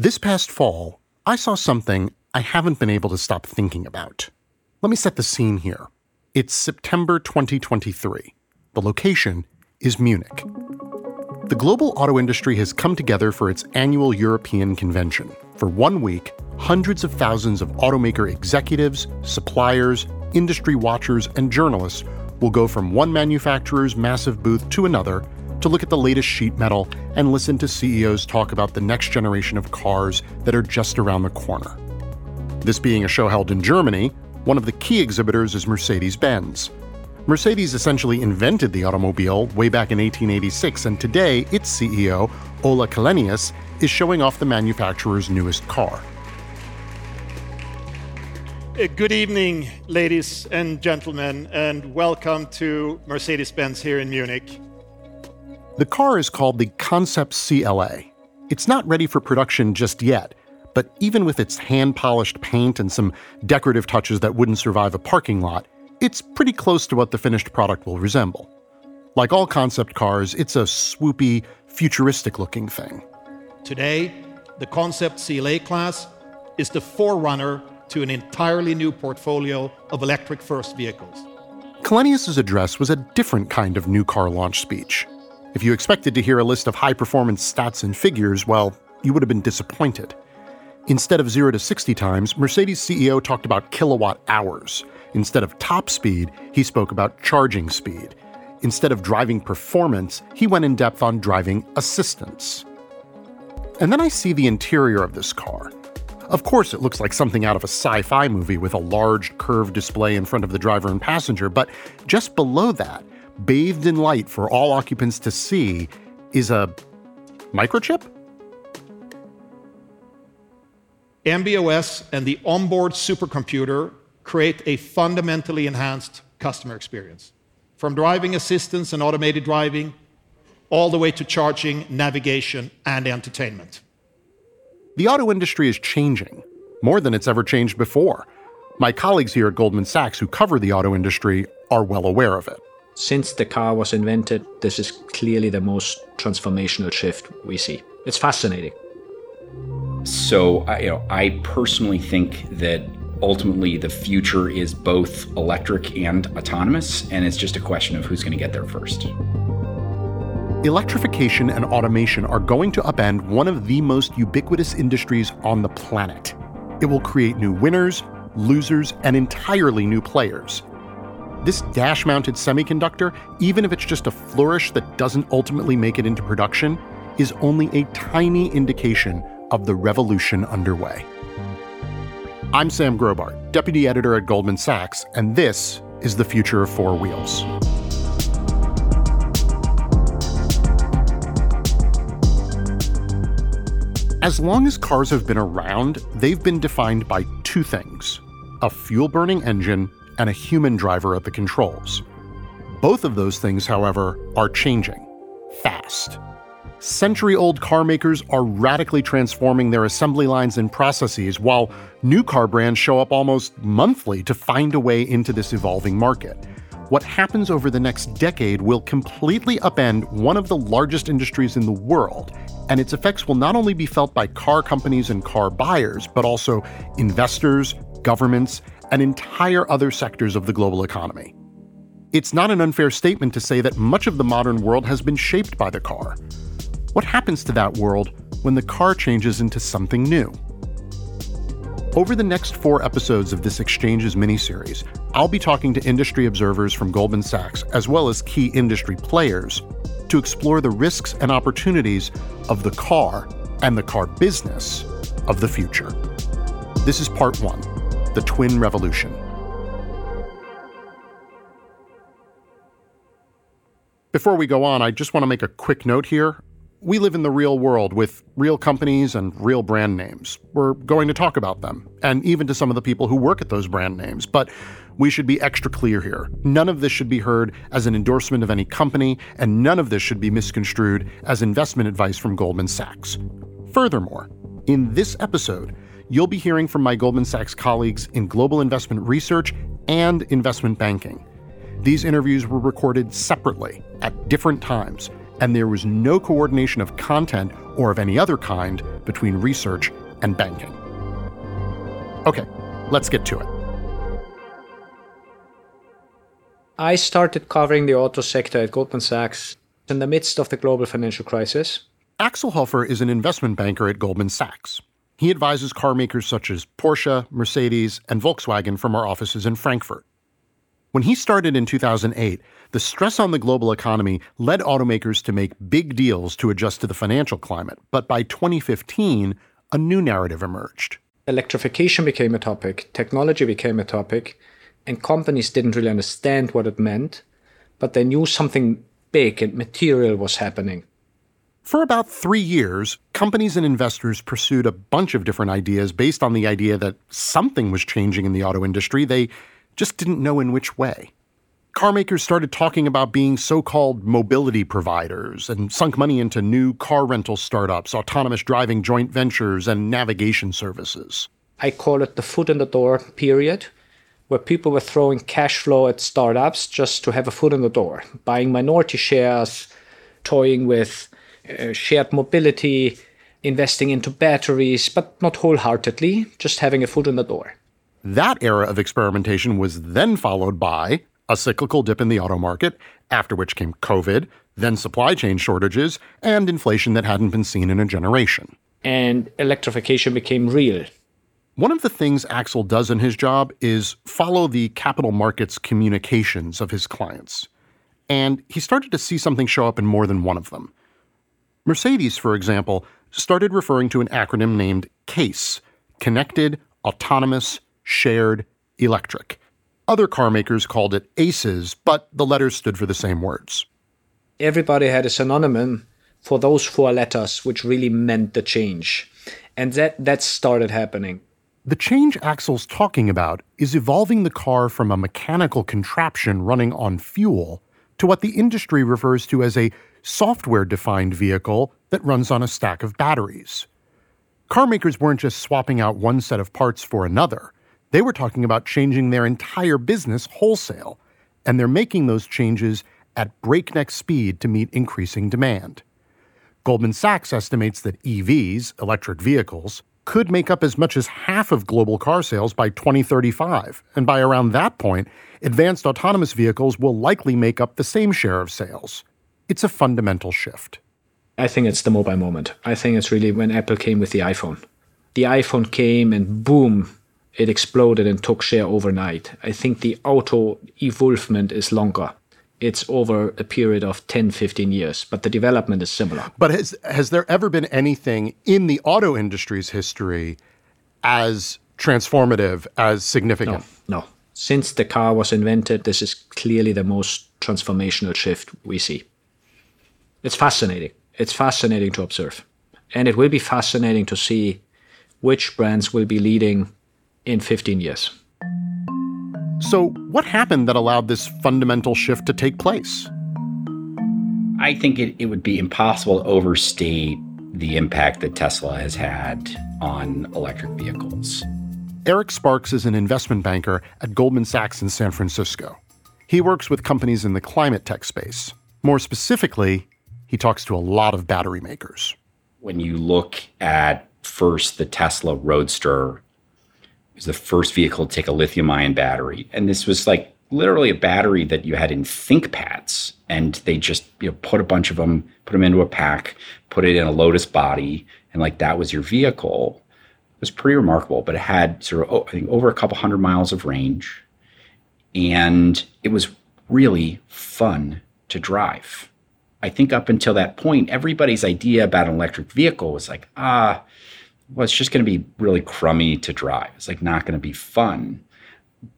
This past fall, I saw something I haven't been able to stop thinking about. Let me set the scene here. It's September 2023. The location is Munich. The global auto industry has come together for its annual European convention. For one week, hundreds of thousands of automaker executives, suppliers, industry watchers, and journalists will go from one manufacturer's massive booth to another to look at the latest sheet metal and listen to CEOs talk about the next generation of cars that are just around the corner. This being a show held in Germany, one of the key exhibitors is Mercedes Benz. Mercedes essentially invented the automobile way back in 1886, and today its CEO, Ola Källenius, is showing off the manufacturer's newest car. Uh, good evening, ladies and gentlemen, and welcome to Mercedes Benz here in Munich. The car is called the Concept CLA. It's not ready for production just yet, but even with its hand polished paint and some decorative touches that wouldn't survive a parking lot, it's pretty close to what the finished product will resemble. Like all concept cars, it's a swoopy, futuristic looking thing. Today, the Concept CLA class is the forerunner to an entirely new portfolio of electric first vehicles. Källenius's address was a different kind of new car launch speech. If you expected to hear a list of high performance stats and figures, well, you would have been disappointed. Instead of 0 to 60 times, Mercedes CEO talked about kilowatt hours. Instead of top speed, he spoke about charging speed. Instead of driving performance, he went in depth on driving assistance. And then I see the interior of this car. Of course, it looks like something out of a sci fi movie with a large curved display in front of the driver and passenger, but just below that, bathed in light for all occupants to see, is a microchip? MB.OS and the onboard supercomputer create a fundamentally enhanced customer experience. From driving assistance and automated driving, all the way to charging, navigation, and entertainment. The auto industry is changing, more than it's ever changed before. My colleagues here at Goldman Sachs who cover the auto industry are well aware of it. Since the car was invented, this is clearly the most transformational shift we see. It's fascinating. So, I, you know, I personally think that ultimately the future is both electric and autonomous, and it's just a question of who's going to get there first. Electrification and automation are going to upend one of the most ubiquitous industries on the planet. It will create new winners, losers, and entirely new players. This dash mounted semiconductor, even if it's just a flourish that doesn't ultimately make it into production, is only a tiny indication of the revolution underway. I'm Sam Grobart, Deputy Editor at Goldman Sachs, and this is the future of four wheels. As long as cars have been around, they've been defined by two things a fuel burning engine and a human driver at the controls. Both of those things, however, are changing fast. Century old car makers are radically transforming their assembly lines and processes, while new car brands show up almost monthly to find a way into this evolving market. What happens over the next decade will completely upend one of the largest industries in the world, and its effects will not only be felt by car companies and car buyers, but also investors, governments, and entire other sectors of the global economy. It's not an unfair statement to say that much of the modern world has been shaped by the car. What happens to that world when the car changes into something new? Over the next four episodes of this Exchanges miniseries, I'll be talking to industry observers from Goldman Sachs as well as key industry players to explore the risks and opportunities of the car and the car business of the future. This is part one the twin revolution. Before we go on, I just want to make a quick note here. We live in the real world with real companies and real brand names. We're going to talk about them, and even to some of the people who work at those brand names. But we should be extra clear here. None of this should be heard as an endorsement of any company, and none of this should be misconstrued as investment advice from Goldman Sachs. Furthermore, in this episode, you'll be hearing from my Goldman Sachs colleagues in global investment research and investment banking. These interviews were recorded separately at different times, and there was no coordination of content or of any other kind between research and banking. Okay, let's get to it. I started covering the auto sector at Goldman Sachs in the midst of the global financial crisis. Axel Hofer is an investment banker at Goldman Sachs. He advises car makers such as Porsche, Mercedes, and Volkswagen from our offices in Frankfurt. When he started in 2008, the stress on the global economy led automakers to make big deals to adjust to the financial climate. But by 2015, a new narrative emerged. Electrification became a topic, technology became a topic, and companies didn't really understand what it meant, but they knew something big and material was happening. For about three years, companies and investors pursued a bunch of different ideas based on the idea that something was changing in the auto industry. They just didn't know in which way. Carmakers started talking about being so called mobility providers and sunk money into new car rental startups, autonomous driving joint ventures, and navigation services. I call it the foot in the door period, where people were throwing cash flow at startups just to have a foot in the door, buying minority shares, toying with uh, shared mobility, investing into batteries, but not wholeheartedly, just having a foot in the door. That era of experimentation was then followed by a cyclical dip in the auto market, after which came COVID, then supply chain shortages, and inflation that hadn't been seen in a generation. And electrification became real. One of the things Axel does in his job is follow the capital markets communications of his clients. And he started to see something show up in more than one of them. Mercedes, for example, started referring to an acronym named CASE Connected, Autonomous, shared, electric. Other car makers called it ACES, but the letters stood for the same words. Everybody had a synonym for those four letters, which really meant the change. And that, that started happening. The change Axel's talking about is evolving the car from a mechanical contraption running on fuel to what the industry refers to as a software defined vehicle that runs on a stack of batteries. Car makers weren't just swapping out one set of parts for another. They were talking about changing their entire business wholesale, and they're making those changes at breakneck speed to meet increasing demand. Goldman Sachs estimates that EVs, electric vehicles, could make up as much as half of global car sales by 2035, and by around that point, advanced autonomous vehicles will likely make up the same share of sales. It's a fundamental shift. I think it's the mobile moment. I think it's really when Apple came with the iPhone. The iPhone came and boom, it exploded and took share overnight. I think the auto evolvement is longer. It's over a period of 10, 15 years, but the development is similar. But has, has there ever been anything in the auto industry's history as transformative, as significant? No, no. Since the car was invented, this is clearly the most transformational shift we see. It's fascinating. It's fascinating to observe. And it will be fascinating to see which brands will be leading in 15 years. So, what happened that allowed this fundamental shift to take place? I think it, it would be impossible to overstate the impact that Tesla has had on electric vehicles. Eric Sparks is an investment banker at Goldman Sachs in San Francisco. He works with companies in the climate tech space. More specifically, he talks to a lot of battery makers. When you look at first the Tesla Roadster it was the first vehicle to take a lithium ion battery. And this was like literally a battery that you had in ThinkPads. And they just you know, put a bunch of them, put them into a pack, put it in a Lotus body, and like that was your vehicle. It was pretty remarkable, but it had sort of, oh, I think, over a couple hundred miles of range. And it was really fun to drive. I think up until that point, everybody's idea about an electric vehicle was like, ah, well, it's just going to be really crummy to drive. It's like not going to be fun.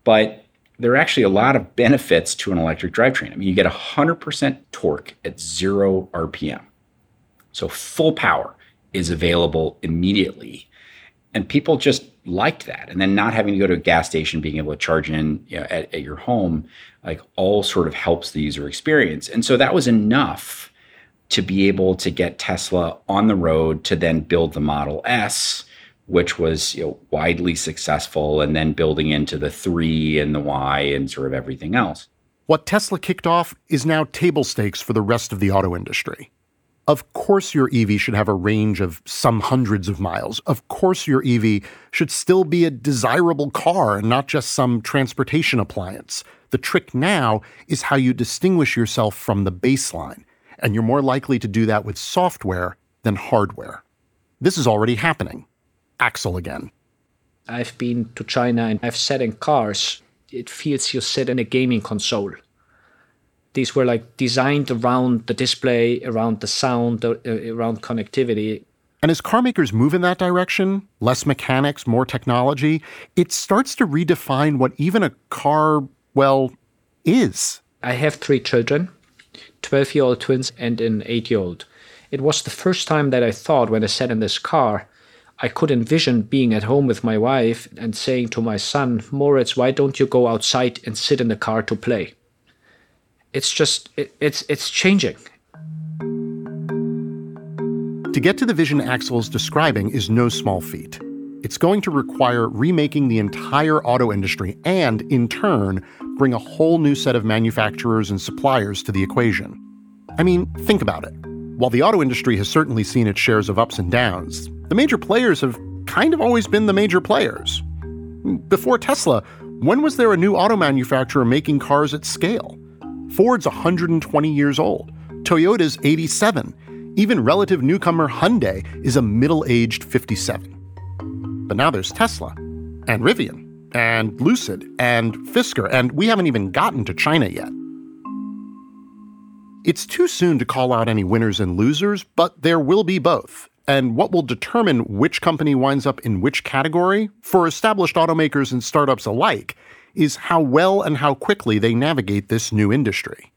But there are actually a lot of benefits to an electric drivetrain. I mean, you get 100% torque at zero RPM. So full power is available immediately. And people just liked that. And then not having to go to a gas station, being able to charge in you know, at, at your home, like all sort of helps the user experience. And so that was enough to be able to get Tesla on the road to then build the Model S, which was you know, widely successful, and then building into the three and the Y and sort of everything else. What Tesla kicked off is now table stakes for the rest of the auto industry. Of course, your EV should have a range of some hundreds of miles. Of course, your EV should still be a desirable car and not just some transportation appliance. The trick now is how you distinguish yourself from the baseline, and you're more likely to do that with software than hardware. This is already happening. Axel again. I've been to China and I've sat in cars. It feels you sit in a gaming console these were like designed around the display, around the sound, uh, around connectivity. And as car makers move in that direction, less mechanics, more technology, it starts to redefine what even a car, well, is. I have three children 12 year old twins and an 8 year old. It was the first time that I thought when I sat in this car, I could envision being at home with my wife and saying to my son, Moritz, why don't you go outside and sit in the car to play? It's just it, it's it's changing. To get to the vision Axel's describing is no small feat. It's going to require remaking the entire auto industry and, in turn, bring a whole new set of manufacturers and suppliers to the equation. I mean, think about it. While the auto industry has certainly seen its shares of ups and downs, the major players have kind of always been the major players. Before Tesla, when was there a new auto manufacturer making cars at scale? Ford's 120 years old. Toyota's 87. Even relative newcomer Hyundai is a middle aged 57. But now there's Tesla, and Rivian, and Lucid, and Fisker, and we haven't even gotten to China yet. It's too soon to call out any winners and losers, but there will be both. And what will determine which company winds up in which category, for established automakers and startups alike, is how well and how quickly they navigate this new industry.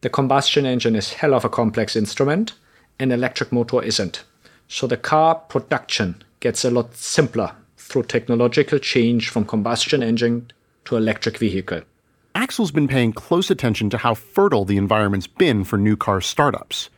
The combustion engine is hell of a complex instrument, an electric motor isn't. So the car production gets a lot simpler through technological change from combustion engine to electric vehicle. Axel's been paying close attention to how fertile the environment's been for new car startups.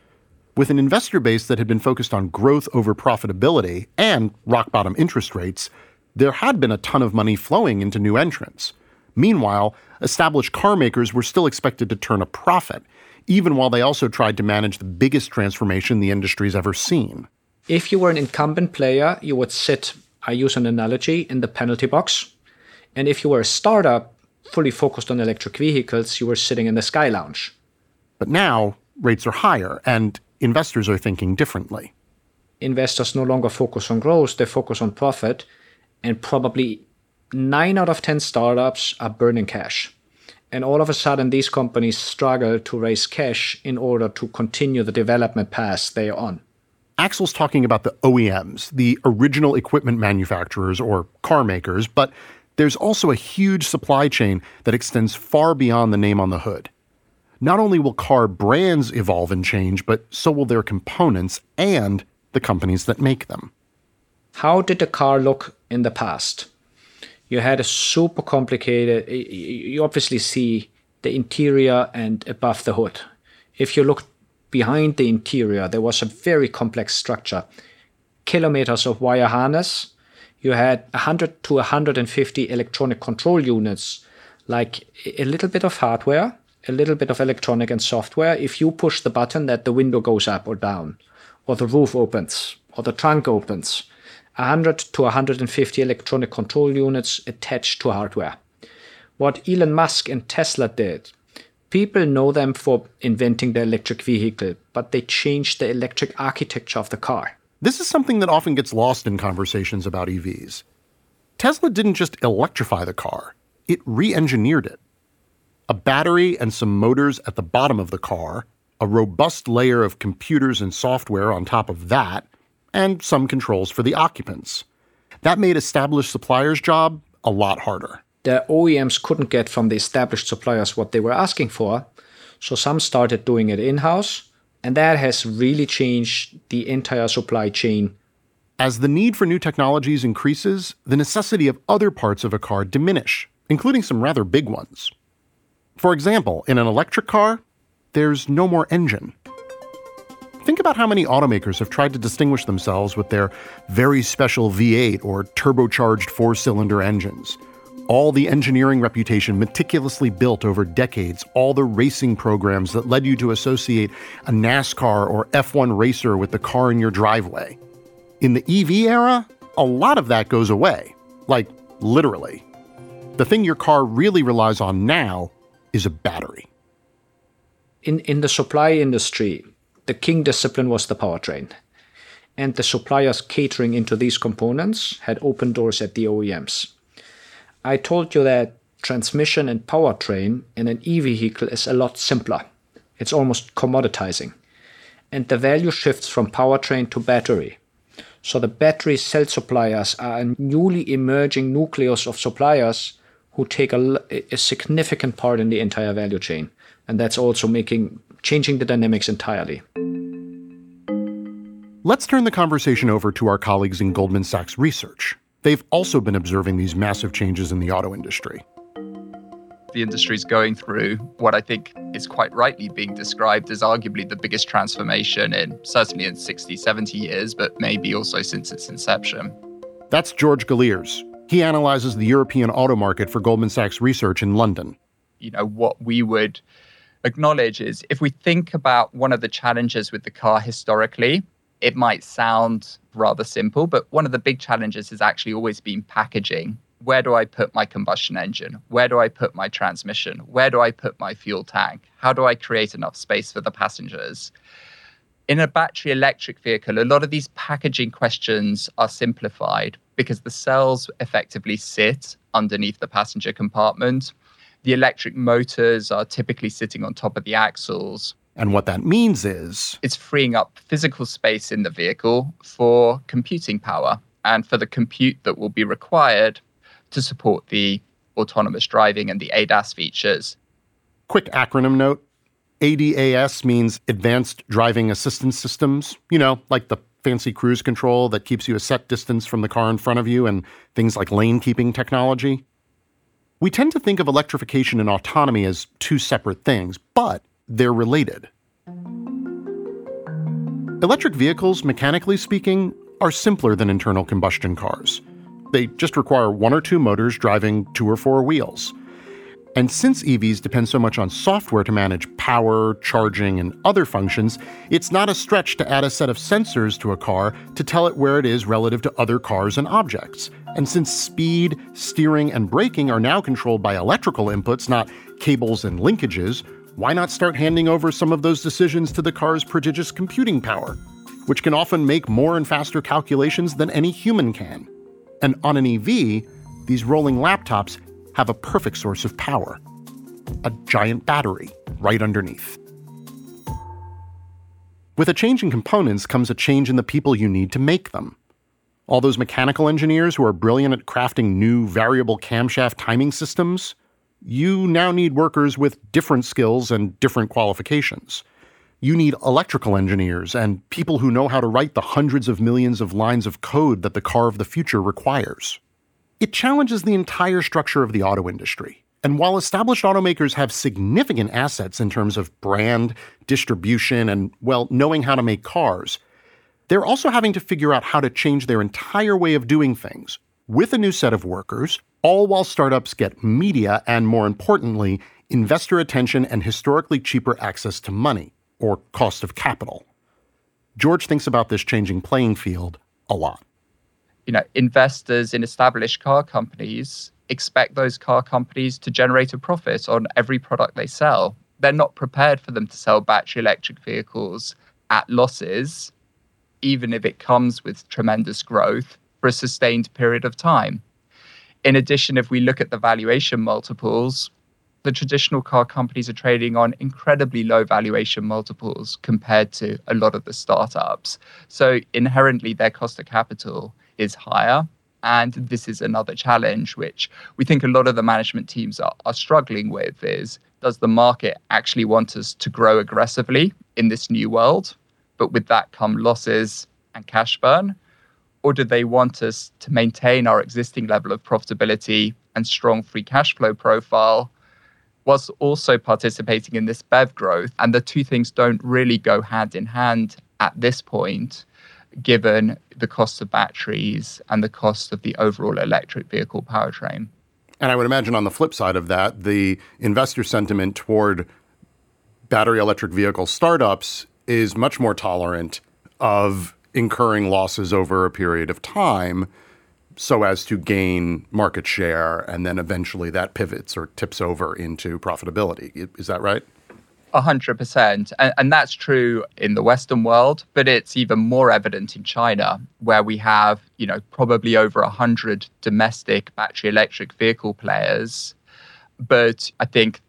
With an investor base that had been focused on growth over profitability and rock bottom interest rates, there had been a ton of money flowing into new entrants. Meanwhile, established car makers were still expected to turn a profit, even while they also tried to manage the biggest transformation the industry's ever seen. If you were an incumbent player, you would sit, I use an analogy, in the penalty box. And if you were a startup fully focused on electric vehicles, you were sitting in the Sky Lounge. But now, rates are higher, and investors are thinking differently. Investors no longer focus on growth, they focus on profit, and probably nine out of 10 startups are burning cash. And all of a sudden, these companies struggle to raise cash in order to continue the development path they are on. Axel's talking about the OEMs, the original equipment manufacturers or car makers, but there's also a huge supply chain that extends far beyond the name on the hood. Not only will car brands evolve and change, but so will their components and the companies that make them. How did the car look in the past? You had a super complicated you obviously see the interior and above the hood. If you look behind the interior there was a very complex structure. Kilometers of wire harness. You had 100 to 150 electronic control units like a little bit of hardware a little bit of electronic and software. If you push the button that the window goes up or down or the roof opens or the trunk opens 100 to 150 electronic control units attached to hardware. What Elon Musk and Tesla did, people know them for inventing the electric vehicle, but they changed the electric architecture of the car. This is something that often gets lost in conversations about EVs. Tesla didn't just electrify the car, it re engineered it. A battery and some motors at the bottom of the car, a robust layer of computers and software on top of that, and some controls for the occupants. That made established suppliers' job a lot harder. The OEMs couldn't get from the established suppliers what they were asking for, so some started doing it in house, and that has really changed the entire supply chain. As the need for new technologies increases, the necessity of other parts of a car diminish, including some rather big ones. For example, in an electric car, there's no more engine. About how many automakers have tried to distinguish themselves with their very special V8 or turbocharged four cylinder engines. all the engineering reputation meticulously built over decades, all the racing programs that led you to associate a NASCAR or F1 racer with the car in your driveway. In the EV era, a lot of that goes away. Like, literally. The thing your car really relies on now is a battery. In, in the supply industry, the king discipline was the powertrain. And the suppliers catering into these components had open doors at the OEMs. I told you that transmission and powertrain in an e vehicle is a lot simpler. It's almost commoditizing. And the value shifts from powertrain to battery. So the battery cell suppliers are a newly emerging nucleus of suppliers who take a, a significant part in the entire value chain. And that's also making changing the dynamics entirely. Let's turn the conversation over to our colleagues in Goldman Sachs Research. They've also been observing these massive changes in the auto industry. The industry is going through what I think is quite rightly being described as arguably the biggest transformation in certainly in 60, 70 years, but maybe also since its inception. That's George Galliers. He analyzes the European auto market for Goldman Sachs Research in London. You know, what we would acknowledge is if we think about one of the challenges with the car historically, it might sound rather simple, but one of the big challenges has actually always been packaging. Where do I put my combustion engine? Where do I put my transmission? Where do I put my fuel tank? How do I create enough space for the passengers? In a battery electric vehicle, a lot of these packaging questions are simplified because the cells effectively sit underneath the passenger compartment. The electric motors are typically sitting on top of the axles. And what that means is it's freeing up physical space in the vehicle for computing power and for the compute that will be required to support the autonomous driving and the ADAS features. Quick acronym note ADAS means Advanced Driving Assistance Systems, you know, like the fancy cruise control that keeps you a set distance from the car in front of you and things like lane keeping technology. We tend to think of electrification and autonomy as two separate things, but they're related. Electric vehicles, mechanically speaking, are simpler than internal combustion cars. They just require one or two motors driving two or four wheels. And since EVs depend so much on software to manage power, charging, and other functions, it's not a stretch to add a set of sensors to a car to tell it where it is relative to other cars and objects. And since speed, steering, and braking are now controlled by electrical inputs, not cables and linkages, why not start handing over some of those decisions to the car's prodigious computing power, which can often make more and faster calculations than any human can? And on an EV, these rolling laptops have a perfect source of power a giant battery right underneath. With a change in components comes a change in the people you need to make them. All those mechanical engineers who are brilliant at crafting new variable camshaft timing systems you now need workers with different skills and different qualifications. You need electrical engineers and people who know how to write the hundreds of millions of lines of code that the car of the future requires. It challenges the entire structure of the auto industry. And while established automakers have significant assets in terms of brand, distribution, and, well, knowing how to make cars, they're also having to figure out how to change their entire way of doing things with a new set of workers, all while startups get media and, more importantly, investor attention and historically cheaper access to money, or cost of capital. George thinks about this changing playing field a lot. You know, investors in established car companies expect those car companies to generate a profit on every product they sell. They're not prepared for them to sell battery electric vehicles at losses, even if it comes with tremendous growth for a sustained period of time. In addition, if we look at the valuation multiples, the traditional car companies are trading on incredibly low valuation multiples compared to a lot of the startups. So inherently, their cost of capital is higher. And this is another challenge which we think a lot of the management teams are, are struggling with is does the market actually want us to grow aggressively in this new world? But with that come losses and cash burn or do they want us to maintain our existing level of profitability and strong free cash flow profile whilst also participating in this BEV growth? And the two things don't really go hand in hand at this point, given the cost of batteries and the cost of the overall electric vehicle powertrain. And I would imagine on the flip side of that, the investor sentiment toward battery electric vehicle startups is much more tolerant of incurring losses over a period of time so as to gain market share and then eventually that pivots or tips over into profitability. Is that right? 100%. And, and that's true in the Western world, but it's even more evident in China, where we have, you know, probably over 100 domestic battery electric vehicle players. But I think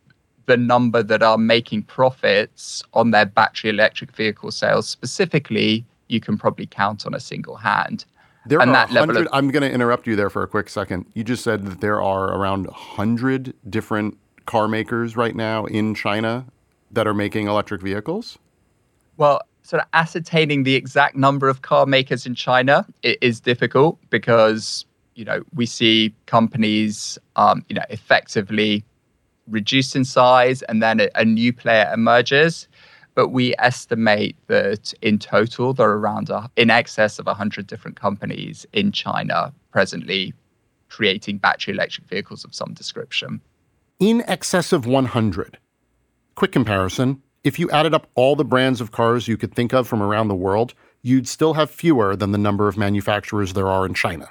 the number that are making profits on their battery electric vehicle sales specifically, you can probably count on a single hand. There and are that level of- I'm going to interrupt you there for a quick second. You just said that there are around 100 different car makers right now in China that are making electric vehicles? Well, sort of ascertaining the exact number of car makers in China is difficult because you know we see companies um, you know effectively reduce in size and then a, a new player emerges but we estimate that in total there are around a, in excess of 100 different companies in China presently creating battery electric vehicles of some description. In excess of 100. Quick comparison if you added up all the brands of cars you could think of from around the world, you'd still have fewer than the number of manufacturers there are in China.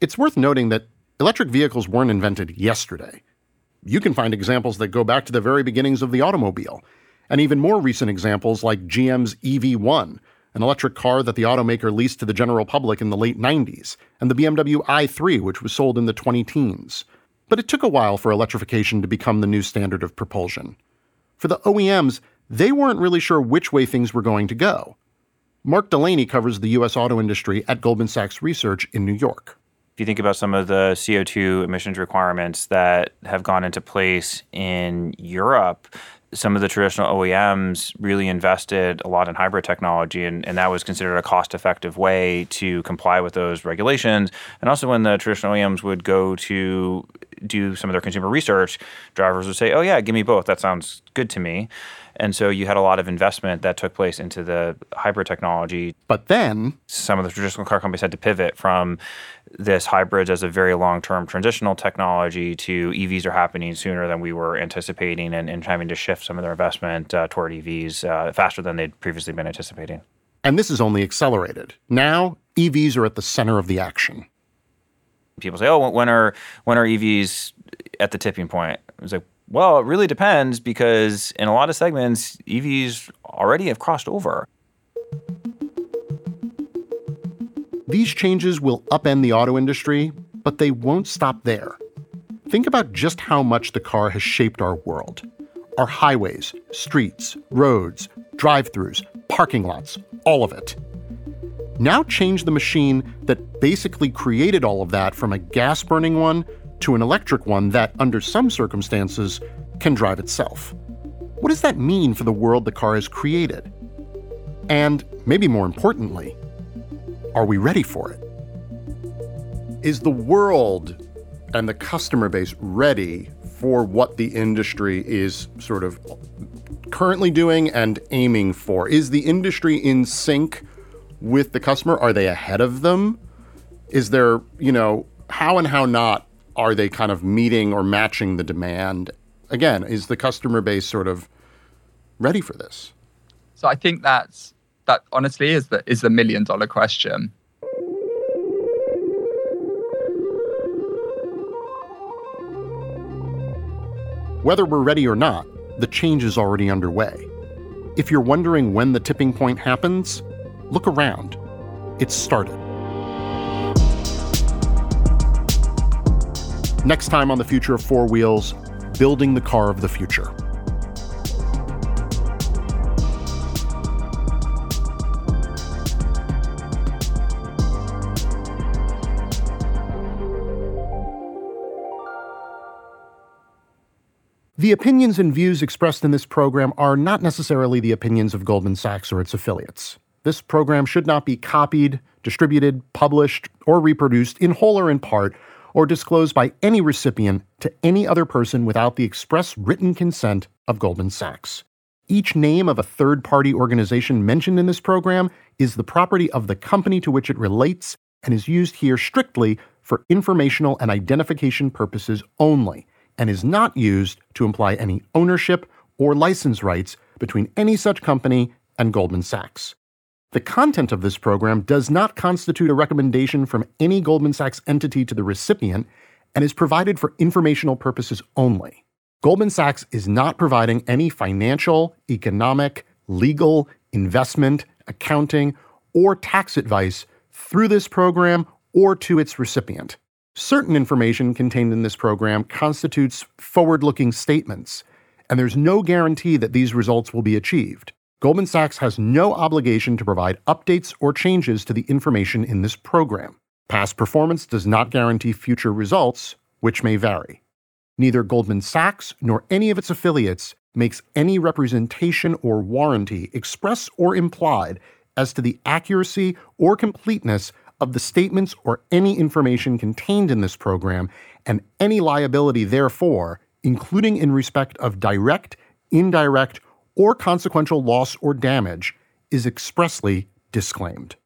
It's worth noting that electric vehicles weren't invented yesterday. You can find examples that go back to the very beginnings of the automobile, and even more recent examples like GM's EV1, an electric car that the automaker leased to the general public in the late 90s, and the BMW i3, which was sold in the 20 teens. But it took a while for electrification to become the new standard of propulsion. For the OEMs, they weren't really sure which way things were going to go. Mark Delaney covers the U.S. auto industry at Goldman Sachs Research in New York. If you think about some of the CO2 emissions requirements that have gone into place in Europe, some of the traditional OEMs really invested a lot in hybrid technology, and, and that was considered a cost effective way to comply with those regulations. And also, when the traditional OEMs would go to do some of their consumer research, drivers would say, Oh, yeah, give me both. That sounds good to me. And so you had a lot of investment that took place into the hybrid technology. But then some of the traditional car companies had to pivot from this hybrids as a very long term transitional technology to EVs are happening sooner than we were anticipating and, and having to shift some of their investment uh, toward EVs uh, faster than they'd previously been anticipating. And this is only accelerated. Now, EVs are at the center of the action. People say, "Oh, when are when are EVs at the tipping point?" It's like, well, it really depends because in a lot of segments, EVs already have crossed over. These changes will upend the auto industry, but they won't stop there. Think about just how much the car has shaped our world. Our highways, streets, roads, drive throughs, parking lots, all of it. Now change the machine that basically created all of that from a gas burning one to an electric one that, under some circumstances, can drive itself. What does that mean for the world the car has created? And, maybe more importantly, are we ready for it? Is the world and the customer base ready for what the industry is sort of currently doing and aiming for? Is the industry in sync with the customer? Are they ahead of them? Is there, you know, how and how not are they kind of meeting or matching the demand? Again, is the customer base sort of ready for this? So I think that's that honestly is the is the million dollar question. Whether we're ready or not, the change is already underway. If you're wondering when the tipping point happens, look around. It's started. Next time on The Future of Four Wheels, building the car of the future. The opinions and views expressed in this program are not necessarily the opinions of Goldman Sachs or its affiliates. This program should not be copied, distributed, published, or reproduced in whole or in part or disclosed by any recipient to any other person without the express written consent of Goldman Sachs. Each name of a third party organization mentioned in this program is the property of the company to which it relates and is used here strictly for informational and identification purposes only, and is not used to imply any ownership or license rights between any such company and Goldman Sachs. The content of this program does not constitute a recommendation from any Goldman Sachs entity to the recipient and is provided for informational purposes only. Goldman Sachs is not providing any financial, economic, legal, investment, accounting, or tax advice through this program or to its recipient. Certain information contained in this program constitutes forward looking statements, and there's no guarantee that these results will be achieved. Goldman Sachs has no obligation to provide updates or changes to the information in this program. Past performance does not guarantee future results, which may vary. Neither Goldman Sachs nor any of its affiliates makes any representation or warranty, express or implied, as to the accuracy or completeness of the statements or any information contained in this program, and any liability therefore, including in respect of direct, indirect, or consequential loss or damage is expressly disclaimed.